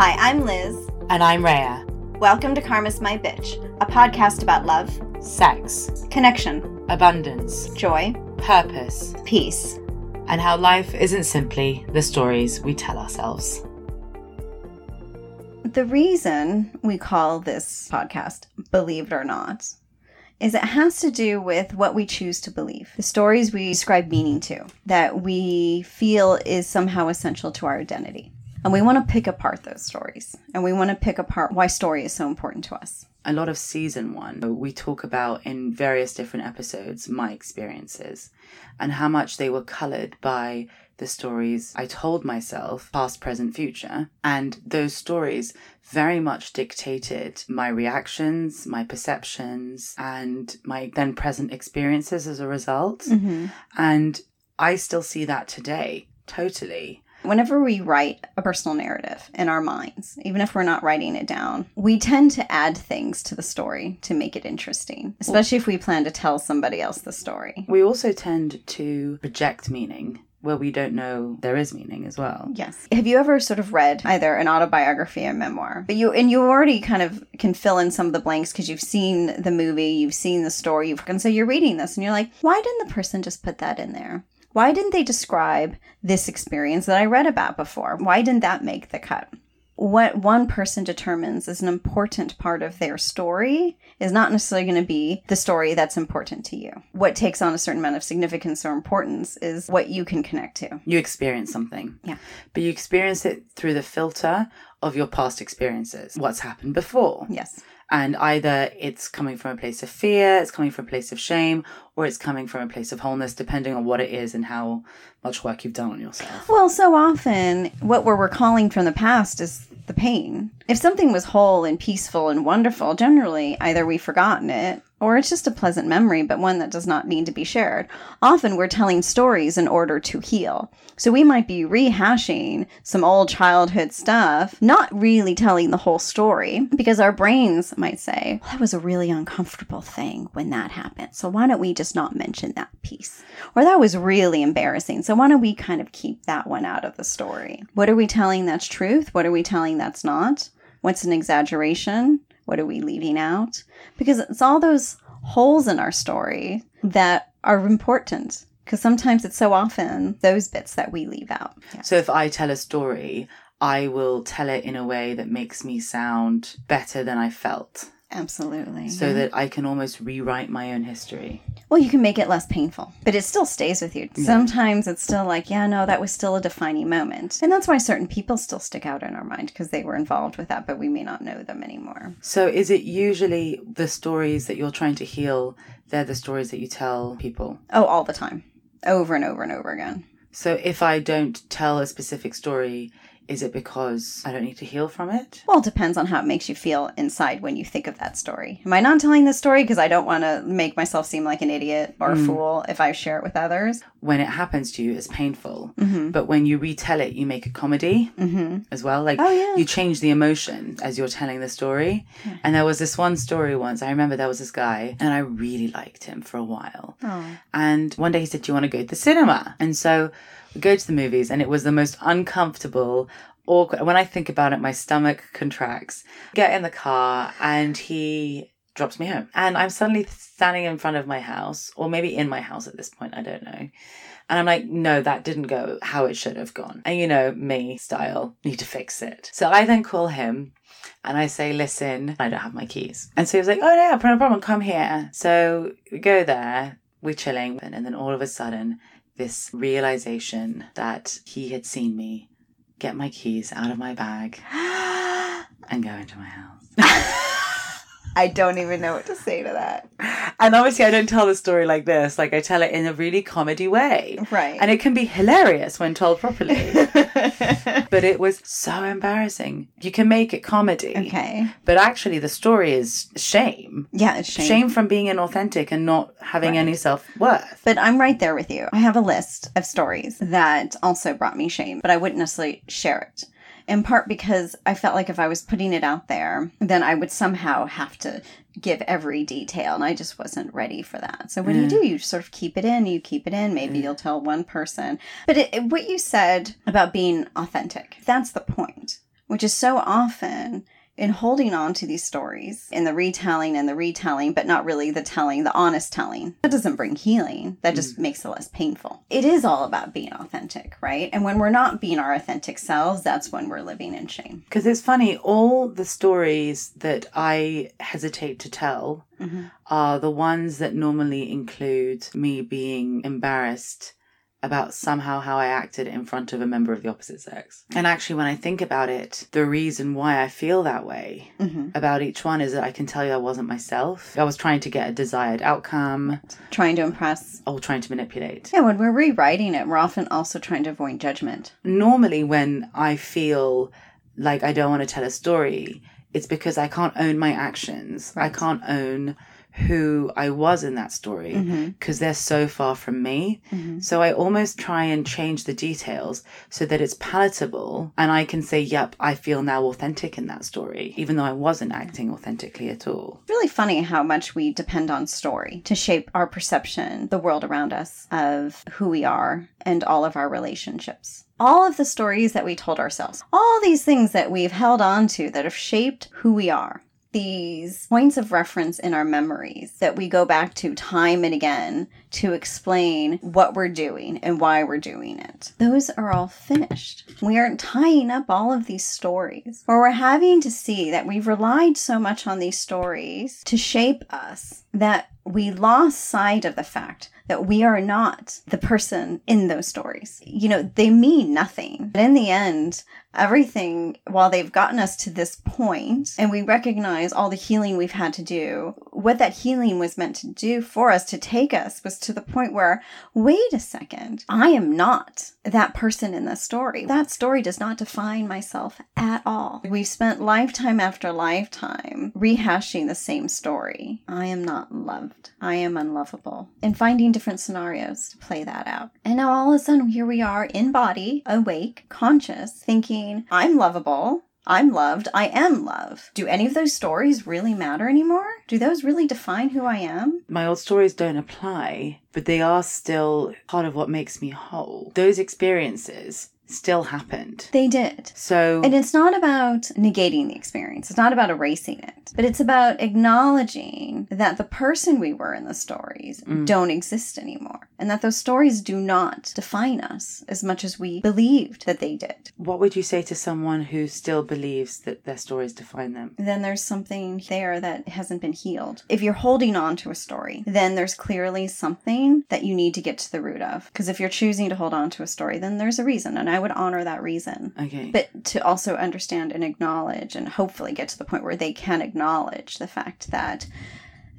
Hi, I'm Liz. And I'm Rhea. Welcome to Karma's My Bitch, a podcast about love, sex, connection, abundance, joy, purpose, peace, and how life isn't simply the stories we tell ourselves. The reason we call this podcast Believe It or Not is it has to do with what we choose to believe, the stories we ascribe meaning to, that we feel is somehow essential to our identity. And we want to pick apart those stories and we want to pick apart why story is so important to us. A lot of season one, we talk about in various different episodes my experiences and how much they were colored by the stories I told myself, past, present, future. And those stories very much dictated my reactions, my perceptions, and my then present experiences as a result. Mm-hmm. And I still see that today, totally. Whenever we write a personal narrative in our minds, even if we're not writing it down, we tend to add things to the story to make it interesting, especially if we plan to tell somebody else the story. We also tend to project meaning where we don't know there is meaning as well. Yes. Have you ever sort of read either an autobiography or memoir? But you and you already kind of can fill in some of the blanks because you've seen the movie, you've seen the story, you've and so you're reading this and you're like, why didn't the person just put that in there? Why didn't they describe this experience that I read about before? Why didn't that make the cut? What one person determines is an important part of their story is not necessarily going to be the story that's important to you. What takes on a certain amount of significance or importance is what you can connect to. You experience something. Yeah. But you experience it through the filter of your past experiences, what's happened before. Yes. And either it's coming from a place of fear, it's coming from a place of shame, or it's coming from a place of wholeness, depending on what it is and how much work you've done on yourself. Well, so often what we're recalling from the past is the pain. If something was whole and peaceful and wonderful, generally either we've forgotten it or it's just a pleasant memory, but one that does not need to be shared. Often we're telling stories in order to heal. So we might be rehashing some old childhood stuff, not really telling the whole story, because our brains might say, well, that was a really uncomfortable thing when that happened. So why don't we just not mention that piece? Or that was really embarrassing. So why don't we kind of keep that one out of the story? What are we telling that's truth? What are we telling that's not? What's an exaggeration? What are we leaving out? Because it's all those holes in our story that are important. Because sometimes it's so often those bits that we leave out. Yeah. So if I tell a story, I will tell it in a way that makes me sound better than I felt. Absolutely. So yeah. that I can almost rewrite my own history. Well, you can make it less painful, but it still stays with you. Yeah. Sometimes it's still like, yeah, no, that was still a defining moment. And that's why certain people still stick out in our mind because they were involved with that, but we may not know them anymore. So is it usually the stories that you're trying to heal, they're the stories that you tell people? Oh, all the time. Over and over and over again. So if I don't tell a specific story, is it because I don't need to heal from it? Well, it depends on how it makes you feel inside when you think of that story. Am I not telling this story because I don't want to make myself seem like an idiot or mm. a fool if I share it with others? When it happens to you, it's painful. Mm-hmm. But when you retell it, you make a comedy mm-hmm. as well. Like, oh, yeah. you change the emotion as you're telling the story. Yeah. And there was this one story once. I remember there was this guy, and I really liked him for a while. Oh. And one day he said, Do you want to go to the cinema? And so go to the movies, and it was the most uncomfortable, awkward. When I think about it, my stomach contracts. Get in the car, and he drops me home. And I'm suddenly standing in front of my house, or maybe in my house at this point, I don't know. And I'm like, no, that didn't go how it should have gone. And you know, me style, need to fix it. So I then call him and I say, listen, I don't have my keys. And so he was like, oh, no, no problem, come here. So we go there, we're chilling. And then all of a sudden, this realization that he had seen me get my keys out of my bag and go into my house. I don't even know what to say to that. And obviously, I don't tell the story like this. Like, I tell it in a really comedy way. Right. And it can be hilarious when told properly. but it was so embarrassing. You can make it comedy. Okay. But actually, the story is shame. Yeah, it's shame. Shame from being inauthentic and not having right. any self worth. But I'm right there with you. I have a list of stories that also brought me shame, but I wouldn't necessarily share it in part because I felt like if I was putting it out there, then I would somehow have to give every detail, and I just wasn't ready for that. So, what mm. do you do? You sort of keep it in, you keep it in. Maybe mm. you'll tell one person. But it, what you said about being authentic, that's the point. which is so often in holding on to these stories in the retelling and the retelling, but not really the telling, the honest telling. That doesn't bring healing. That just mm. makes it less painful. It is all about being authentic, right? And when we're not being our authentic selves, that's when we're living in shame. Because it's funny, all the stories that I hesitate to tell mm-hmm. are the ones that normally include me being embarrassed about somehow how I acted in front of a member of the opposite sex. And actually, when I think about it, the reason why I feel that way mm-hmm. about each one is that I can tell you I wasn't myself. I was trying to get a desired outcome Trying to impress. or trying to manipulate. Yeah, when we're rewriting it, we're often also trying to avoid judgment. normally when I feel like I don't want to tell a story, it's because I can't own my actions. I can't own who I was in that story mm-hmm. because they're so far from me. Mm-hmm. So I almost try and change the details so that it's palatable and I can say, yep, I feel now authentic in that story, even though I wasn't acting authentically at all. It's really funny how much we depend on story to shape our perception, the world around us, of who we are and all of our relationships. All of the stories that we told ourselves, all these things that we've held on to that have shaped who we are. These points of reference in our memories that we go back to time and again to explain what we're doing and why we're doing it. Those are all finished. We aren't tying up all of these stories, or we're having to see that we've relied so much on these stories to shape us that we lost sight of the fact that we are not the person in those stories. You know, they mean nothing. But in the end, everything, while they've gotten us to this point and we recognize all the healing we've had to do, what that healing was meant to do for us, to take us, was to the point where, wait a second, I am not that person in the story. That story does not define myself at all. We've spent lifetime after lifetime rehashing the same story. I am not loved. I am unlovable. And finding different scenarios to play that out. And now all of a sudden, here we are in body, awake, conscious, thinking, I'm lovable. I'm loved. I am love. Do any of those stories really matter anymore? Do those really define who I am? My old stories don't apply, but they are still part of what makes me whole. Those experiences still happened. They did. So And it's not about negating the experience. It's not about erasing it, but it's about acknowledging that the person we were in the stories mm. don't exist anymore and that those stories do not define us as much as we believed that they did. what would you say to someone who still believes that their stories define them? Then there's something there that hasn't been healed. If you're holding on to a story, then there's clearly something that you need to get to the root of. Because if you're choosing to hold on to a story, then there's a reason, and I would honor that reason. Okay. but to also understand and acknowledge and hopefully get to the point where they can acknowledge the fact that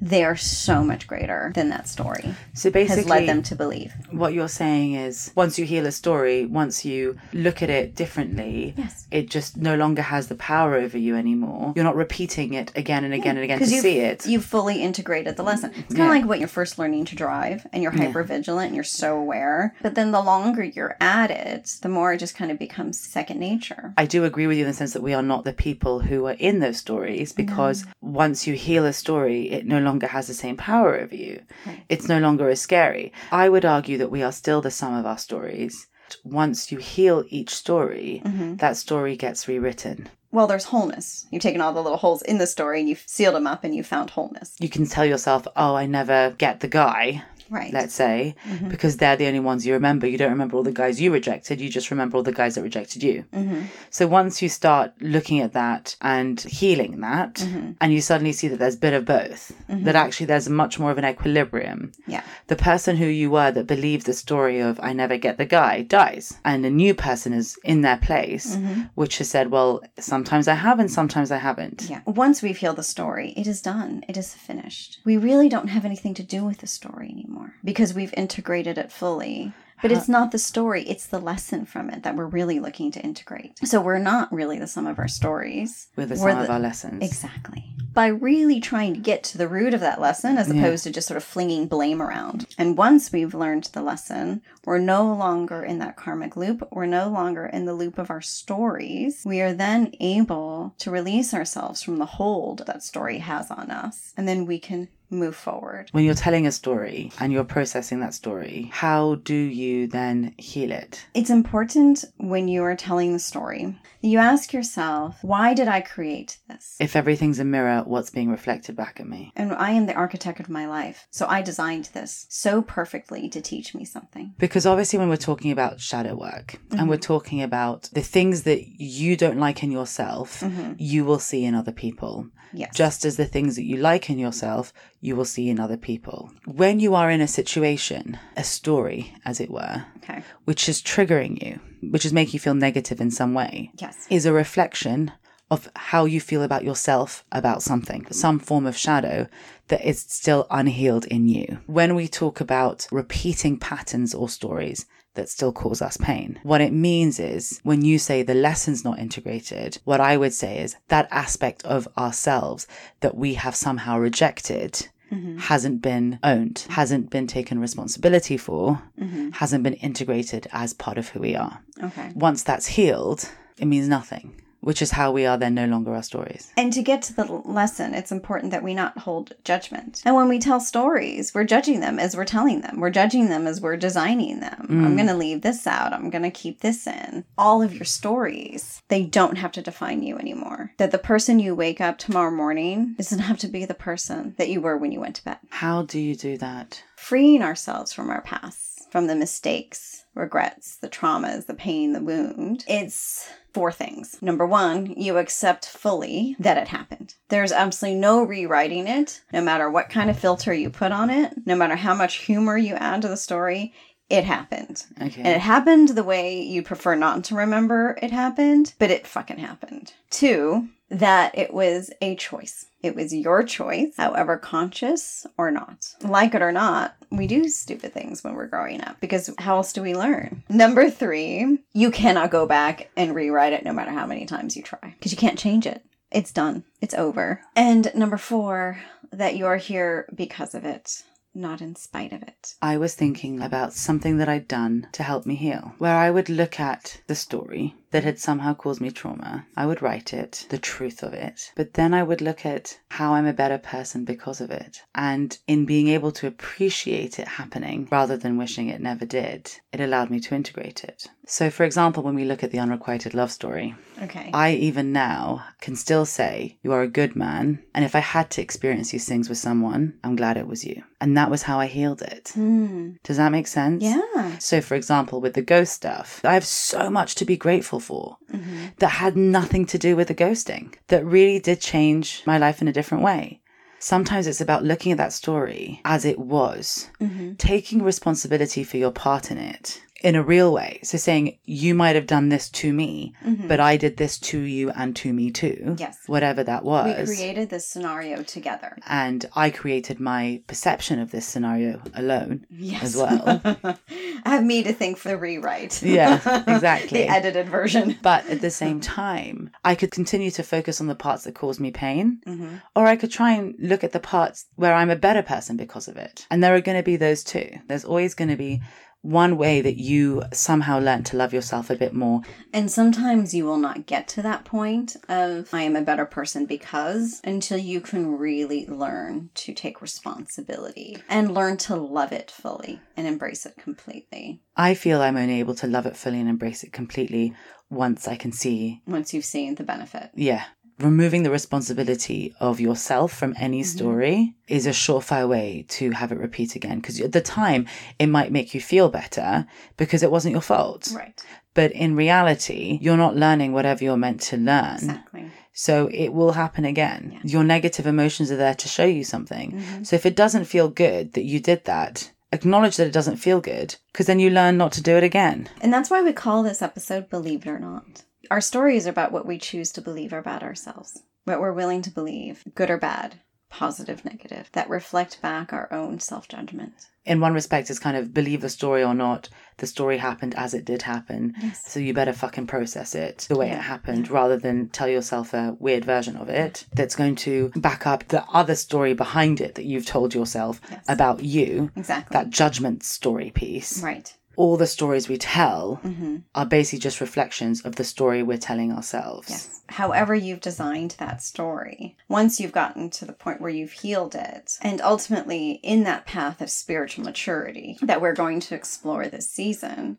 they are so much greater than that story so basically, has led them to believe. what you're saying is once you heal a story, once you look at it differently, Yes. it just no longer has the power over you anymore. You're not repeating it again and again and again to see it. you've fully integrated the lesson. It's kind Yeah. of like when you're first learning to drive and you're hyper vigilant and you're so aware. But then the longer you're at it, the more it just kind of becomes second nature. I do agree with you in the sense that we are not the people who are in those stories because once you heal a story, it no longer has the same power over you. Right. It's no longer as scary. I would argue that we are still the sum of our stories. Once you heal each story, Mm-hmm. that story gets rewritten. Well, there's wholeness. You've taken all the little holes in the story and you've sealed them up and you found wholeness. You can tell yourself, oh, I never get the guy, Right. let's say, because they're the only ones you remember. You don't remember all the guys you rejected, you just remember all the guys that rejected you. Mm-hmm. So once you start looking at that and healing that, Mm-hmm. and you suddenly see that there's a bit of both, that actually there's much more of an equilibrium. yeah. The person who you were that believed the story of I never get the guy dies, and a new person is in their place, Mm-hmm. which has said, well, sometimes I have and sometimes I haven't. Yeah. Once we've healed the story, it is done. It is finished. We really don't have anything to do with the story anymore because we've integrated it fully. But it's not the story, it's the lesson from it that we're really looking to integrate. So we're not really the sum of our stories. With the We're the sum of our lessons. Exactly. By really trying to get to the root of that lesson as opposed to just sort of flinging blame around. And once we've learned the lesson, we're no longer in that karmic loop. We're no longer in the loop of our stories. We are then able to release ourselves from the hold that story has on us. And then we can move forward. When you're telling a story and you're processing that story, how do you then heal it? It's important when you are telling the story that you ask yourself, why did I create this? If everything's a mirror, what's being reflected back at me? And I am the architect of my life. So I designed this so perfectly to teach me something. Because obviously, when we're talking about shadow work and we're mm-hmm. talking about the things that you don't like in yourself, mm-hmm. you will see in other people. Yes. Just as the things that you like in yourself, you will see in other people. When you are in a situation, a story, as it were, okay. which is triggering you, which is making you feel negative in some way, Yes. is a reflection of how you feel about yourself about something, some form of shadow that is still unhealed in you. When we talk about repeating patterns or stories, that still cause us pain. What it means is when you say the lesson's not integrated, what I would say is that aspect of ourselves that we have somehow rejected mm-hmm. hasn't been owned, hasn't been taken responsibility for, mm-hmm. hasn't been integrated as part of who we are. Okay. Once that's healed, it means nothing, which is how we are then no longer our stories. And to get to the lesson, it's important that we not hold judgment. And when we tell stories, we're judging them as we're telling them. We're judging them as we're designing them. Mm. I'm going to leave this out. I'm going to keep this in. All of your stories, they don't have to define you anymore. That the person you wake up tomorrow morning doesn't have to be the person that you were when you went to bed. How do you do that? Freeing ourselves from our past, from the mistakes, regrets, the traumas, the pain, the wound. It's four things. Number one, you accept fully that it happened. There's absolutely no rewriting it, no matter what kind of filter you put on it, no matter how much humor you add to the story. It happened. Okay. And it happened the way you prefer not to remember it happened, but it fucking happened. Two, that it was a choice. It was your choice, however conscious or not. Like it or not, we do stupid things when we're growing up because how else do we learn? Number three, you cannot go back and rewrite it no matter how many times you try because you can't change it. It's done, it's over. And number four, that you're here because of it, not in spite of it. I was thinking about something that I'd done to help me heal, where I would look at the story that had somehow caused me trauma. I would write it, the truth of it, but then I would look at how I'm a better person because of it. And in being able to appreciate it happening rather than wishing it never did, it allowed me to integrate it. So, for example, when we look at the unrequited love story, Okay. I even now can still say, You are a good man. And if I had to experience these things with someone, I'm glad it was you. And that was how I healed it. Hmm. Does that make sense? Yeah. So, for example, with the ghost stuff, I have so much to be grateful for mm-hmm. that had nothing to do with the ghosting, that really did change my life in a different way. Sometimes it's about looking at that story as it was, mm-hmm. taking responsibility for your part in it in a real way. So saying, you might have done this to me, mm-hmm. but I did this to you and to me too. Yes. Whatever that was. We created this scenario together. and I created my perception of this scenario alone Yes. as well. I have me to think for the rewrite. Yeah, exactly. the edited version. But at the same time, I could continue to focus on the parts that caused me pain, mm-hmm. or I could try and look at the parts where I'm a better person because of it. And there are going to be those two. There's always going to be one way that mm-hmm. you somehow learn to love yourself a bit more. And sometimes you will not get to that point of I am a better person because until you can really learn to take responsibility and learn to love it fully and embrace it completely. I feel I'm only able to love it fully and embrace it completely once I can see, Once you've seen the benefit. yeah. Removing the responsibility of yourself from any story is a surefire way to have it repeat again. Because at the time, it might make you feel better because it wasn't your fault. Right. But in reality, you're not learning whatever you're meant to learn. Exactly. So it will happen again. Your negative emotions are there to show you something. Mm-hmm. So if it doesn't feel good that you did that, acknowledge that it doesn't feel good because then you learn not to do it again. And that's why we call this episode Believe It or Not. Our stories are about what we choose to believe about ourselves, what we're willing to believe, good or bad, positive, negative, that reflect back our own self judgment. In one respect, it's kind of believe the story or not. The story happened as it did happen. Yes. So you better fucking process it the way Yeah. it happened rather than tell yourself a weird version of it that's going to back up the other story behind it that you've told yourself Yes. about you. Exactly. That judgment story piece. right. All the stories we tell Mm-hmm. are basically just reflections of the story we're telling ourselves. Yes. However, you've designed that story, once you've gotten to the point where you've healed it, and ultimately in that path of spiritual maturity that we're going to explore this season,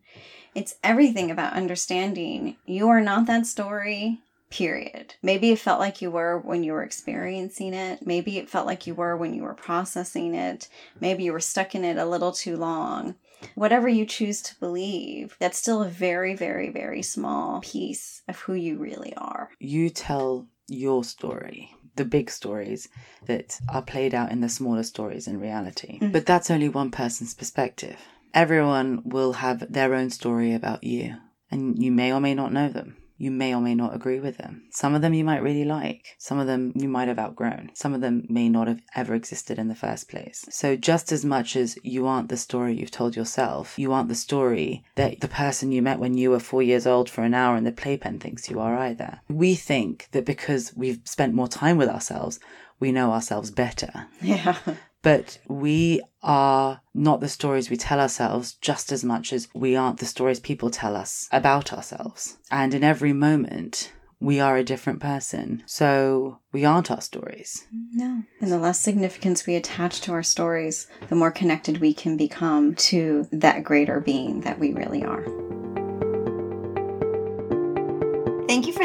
it's everything about understanding you are not that story. Period. Maybe it felt like you were when you were experiencing it. Maybe it felt like you were when you were processing it. Maybe you were stuck in it a little too long whatever you choose to believe, that's still a very, very, very small piece of who you really are. You tell your story, the big stories that are played out in the smaller stories in reality. Mhm. But that's only one person's perspective. Everyone will have their own story about you, and you may or may not know them. You may or may not agree with them. Some of them you might really like. Some of them you might have outgrown. Some of them may not have ever existed in the first place. So, just as much as you aren't the story you've told yourself, you aren't the story that the person you met when you were four years old for an hour in the playpen thinks you are either. We think that because we've spent more time with ourselves, we know ourselves better. Yeah. But we are not the stories we tell ourselves just as much as we aren't the stories people tell us about ourselves. And in every moment, we are a different person. So we aren't our stories. No. And the less significance we attach to our stories, the more connected we can become to that greater being that we really are.